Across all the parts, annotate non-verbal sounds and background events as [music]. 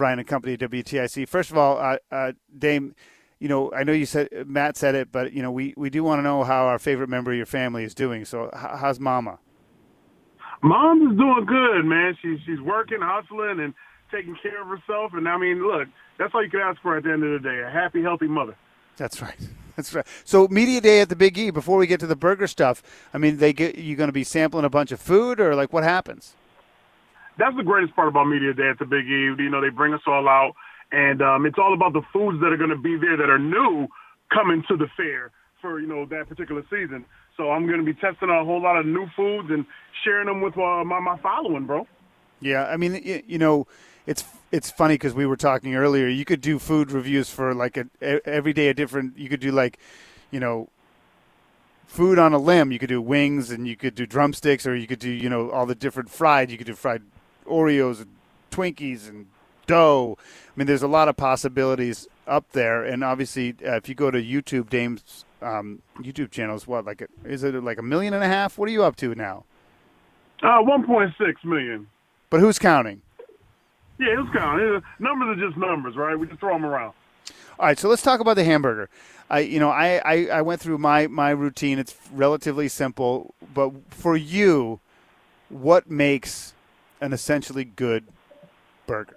Brian and Company WTIC. First of all, uh, uh, Dame, you know, I know you said Matt said it, but you know, we, we do want to know how our favorite member of your family is doing. So, how's Mama? Mom is doing good, man. She's she's working, hustling, and taking care of herself. And I mean, look, that's all you can ask for at the end of the day: a happy, healthy mother. That's right. [laughs] That's right. So media day at the Big E. Before we get to the burger stuff, I mean, they get you going to be sampling a bunch of food, or like what happens? That's the greatest part about media day at the Big E. You know, they bring us all out, and um, it's all about the foods that are going to be there that are new coming to the fair for you know that particular season. So I'm going to be testing a whole lot of new foods and sharing them with uh, my my following, bro. Yeah, I mean, you know, it's it's funny because we were talking earlier. You could do food reviews for like a, every day a different. You could do like, you know, food on a limb. You could do wings and you could do drumsticks, or you could do you know all the different fried. You could do fried Oreos and Twinkies and dough. I mean, there's a lot of possibilities up there, and obviously, uh, if you go to YouTube, Dame's um, YouTube channel is what like a, is it like a million and a half? What are you up to now? Uh, 1.6 million. But who's counting? Yeah, who's counting? Numbers are just numbers, right? We just throw them around. All right, so let's talk about the hamburger. I, you know, I, I, I went through my, my routine. It's relatively simple, but for you, what makes an essentially good burger?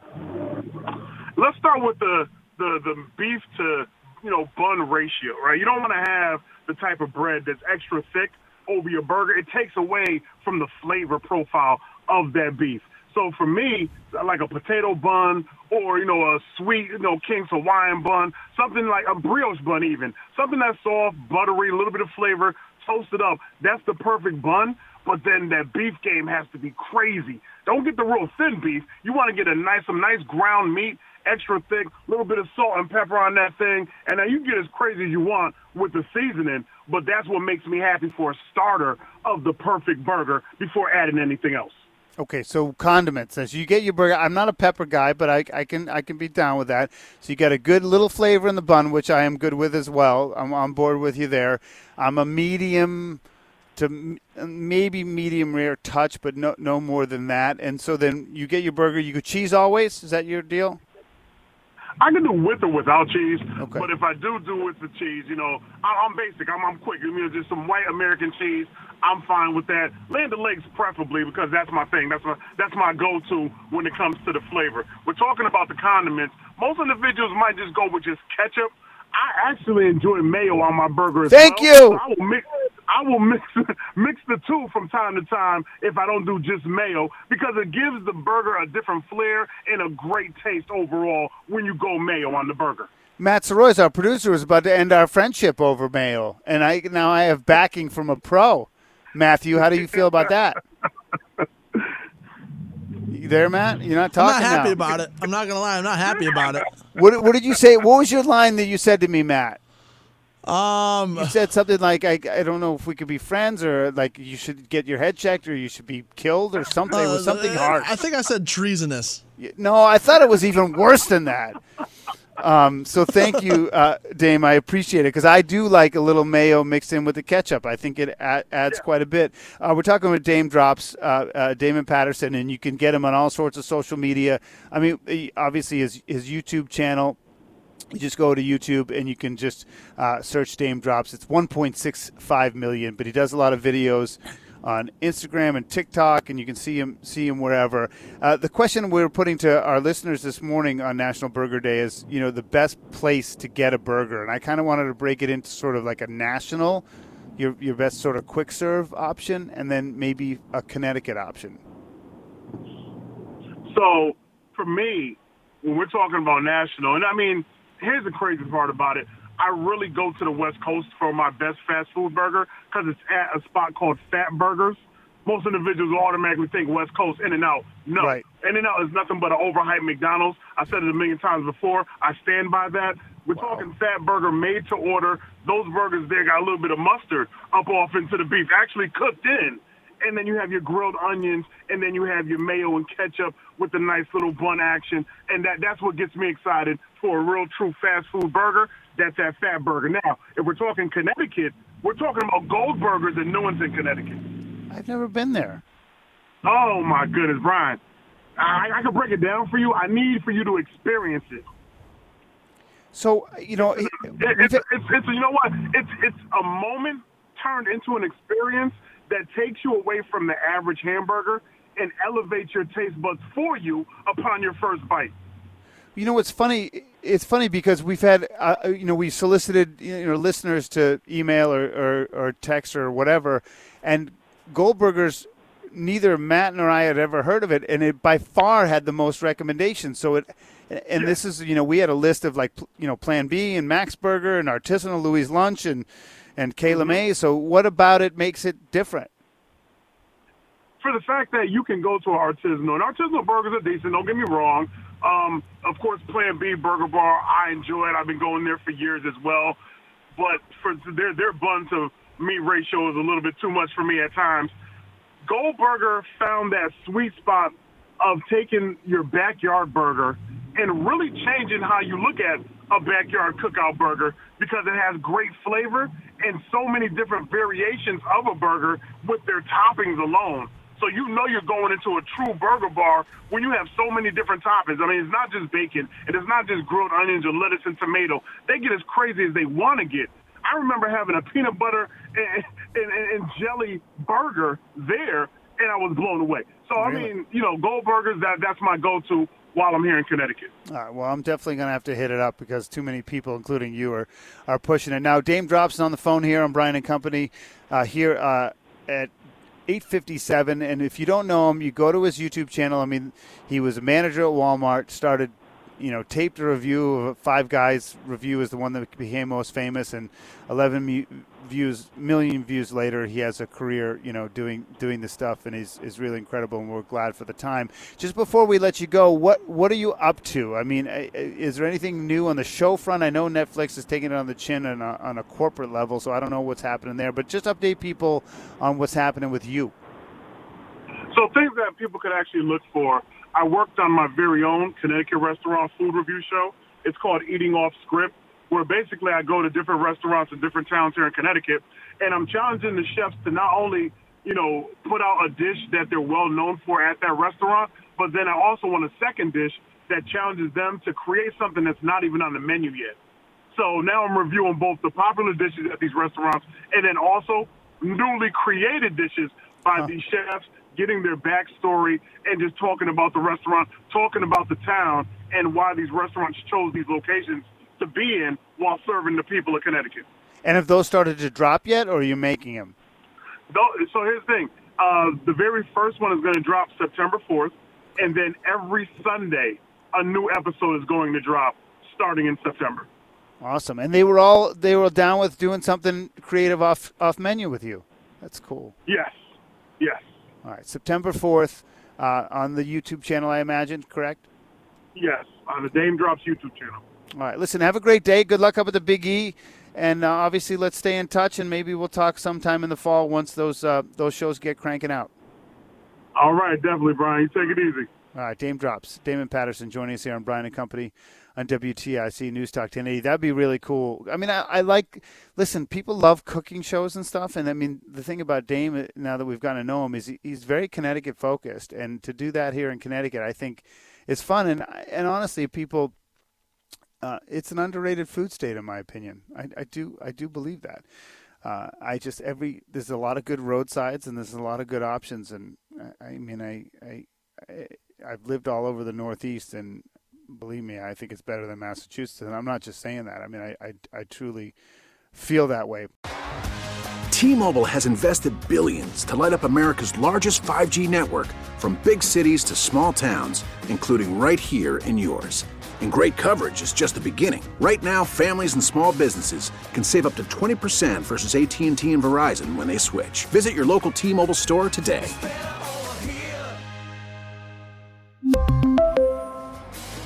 Let's start with the the, the beef to you know bun ratio, right? You don't want to have the type of bread that's extra thick over your burger. It takes away from the flavor profile of that beef. So for me, like a potato bun or, you know, a sweet, you know, King's Hawaiian bun, something like a brioche bun even, something that's soft, buttery, a little bit of flavor, toasted up. That's the perfect bun. But then that beef game has to be crazy. Don't get the real thin beef. You want to get a nice, some nice ground meat, extra thick, little bit of salt and pepper on that thing, and then you get as crazy as you want with the seasoning. But that's what makes me happy for a starter of the perfect burger before adding anything else. Okay, so condiments. As you get your burger, I'm not a pepper guy, but I, I can I can be down with that. So you got a good little flavor in the bun, which I am good with as well. I'm on board with you there. I'm a medium to maybe medium rare touch, but no no more than that. And so then you get your burger. You go cheese always. Is that your deal? I can do with or without cheese, okay. but if I do do with the cheese, you know, I'm basic. I'm, I'm quick. You know, just some white American cheese. I'm fine with that. Land O'Lakes preferably because that's my thing. That's my that's my go-to when it comes to the flavor. We're talking about the condiments. Most individuals might just go with just ketchup. I actually enjoy mayo on my burger. Thank well. Thank you. So I will mix. Mix [laughs] mix the two from time to time if I don't do just mayo because it gives the burger a different flair and a great taste overall when you go mayo on the burger. Matt Soroyce, our producer, is about to end our friendship over mayo, and I now I have backing from a pro. Matthew, how do you feel about that? [laughs] You there, Matt? You're not talking. I'm not happy now. about it. I'm not gonna lie. I'm not happy about it. What, what did you say? What was your line that you said to me, Matt? Um, You said something like, I, I don't know if we could be friends or like you should get your head checked or you should be killed or something. it was something uh, harsh. I think I said treasonous. No, I thought it was even worse than that. Um, so thank you, [laughs] uh, Dame. I appreciate it because I do like a little mayo mixed in with the ketchup. I think it a- adds quite a bit. Uh, we're talking with Dame Drops, uh, uh, Damon Patterson, and you can get him on all sorts of social media. I mean, obviously his his YouTube channel. You just go to YouTube and you can just uh, search Dame Drops. It's 1.65 million, but he does a lot of videos on Instagram and TikTok, and you can see him see him wherever. Uh, the question we're putting to our listeners this morning on National Burger Day is, you know, the best place to get a burger, and I kind of wanted to break it into sort of like a national, your your best sort of quick serve option, and then maybe a Connecticut option. So for me, when we're talking about national, and I mean, here's the crazy part about it. I really go to the West Coast for my best fast food burger because it's at a spot called Fatburgers. Most individuals automatically think West Coast In-N-Out. No, Right. In-N-Out is nothing but an overhyped McDonald's. I said it a million times before. I stand by that. We're talking Fatburger made to order. Those burgers there got a little bit of mustard up off into the beef, actually cooked in. And then you have your grilled onions, and then you have your mayo and ketchup with the nice little bun action. And that, that's what gets me excited for a real true fast food burger. That's that Fatburger. Now, if we're talking Connecticut, we're talking about Goldburgers and no one's in Connecticut. I've never been there. Oh my goodness, Brian. I, I can break it down for you. I need for you to experience it. So you know, it, it's, it's, it's, you know what? It's it's a moment turned into an experience that takes you away from the average hamburger and elevates your taste buds for you upon your first bite. You know what's funny? It's funny because we've had, uh, you know, we solicited you know listeners to email or, or, or text or whatever, and Goldburgers neither Matt nor I had ever heard of it, and it by far had the most recommendations. So it, and this is you know we had a list of like you know Plan B and Max Burger and Artisanal Louis Lunch and and Kayla mm-hmm. So what about it makes it different? For the fact that you can go to an artisanal, and artisanal burgers are decent. Don't get me wrong. Um, of course, Plan B Burger Bar, I enjoy it. I've been going there for years as well. But for their their buns of meat ratio is a little bit too much for me at times. Goldburger found that sweet spot of taking your backyard burger and really changing how you look at a backyard cookout burger because it has great flavor and so many different variations of a burger with their toppings alone. So you know you're going into a true burger bar when you have so many different toppings. I mean, it's not just bacon, and it's not just grilled onions or lettuce and tomato. They get as crazy as they want to get. I remember having a peanut butter [laughs] and, and, and jelly burger there, and I was blown away. So really? I mean, you know, Goldburgers that that's my go-to while I'm here in Connecticut. All right. Well, I'm definitely going to have to hit it up because too many people, including you, are are pushing it. Now, Dame Drops on the phone here on Brian and Company uh, here uh, at 857 and if you don't know him you go to his youtube channel i mean he was a manager at walmart started you know, taped a review of Five Guys review is the one that became most famous, and 11 mu- views, million views later, he has a career, you know, doing doing the stuff, and he's is really incredible, and we're glad for the time. Just before we let you go, what what are you up to? I mean, is there anything new on the show front? I know Netflix is taking it on the chin on a, on a corporate level, so I don't know what's happening there, but just update people on what's happening with you. So things that people could actually look for I worked on my very own Connecticut restaurant food review show. It's called Eating Off Script, where basically I go to different restaurants in different towns here in Connecticut, and I'm challenging the chefs to not only, you know, put out a dish that they're well known for at that restaurant, but then I also want a second dish that challenges them to create something that's not even on the menu yet. So now I'm reviewing both the popular dishes at these restaurants and then also newly created dishes by huh. these chefs getting their backstory, and just talking about the restaurant, talking about the town, and why these restaurants chose these locations to be in while serving the people of Connecticut. And have those started to drop yet, or are you making them? So here's the thing: uh, the very first one is going to drop September 4th, and then every Sunday a new episode is going to drop starting in September. Awesome, and they were all they were down with doing something creative off off menu with you. That's cool. Yes, yes. All right, September 4th uh, on the YouTube channel, I imagine, correct? Yes, on the Dame Drops YouTube channel. All right, listen, have a great day. Good luck up at the Big E. And uh, obviously, let's stay in touch, and maybe we'll talk sometime in the fall once those uh, those shows get cranking out. All right, definitely, Brian. You take it easy. All right, Dame Drops. Damon Patterson joining us here on Brian and Company on WTIC News Talk 1080. That'd be really cool. I mean, I, I, like, listen, people love cooking shows and stuff. And I mean, the thing about Dame, uh, now that we've gotten to know him, is he's very Connecticut focused. And to do that here in Connecticut, I think is fun. And, and honestly, people, uh, it's an underrated food state, in my opinion. I, I do, I do believe that. Uh, I just every there's a lot of good roadsides and there's a lot of good options and I, I mean I I I've lived all over the Northeast and believe me, I think it's better than Massachusetts. And I'm not just saying that. I mean, I, I, I truly feel that way. T-Mobile has invested billions to light up America's largest 5G network from big cities to small towns, including right here in yours. And great coverage is just the beginning. Right now, families and small businesses can save up to 20% versus AT&T and Verizon when they switch. Visit your local T-Mobile store today.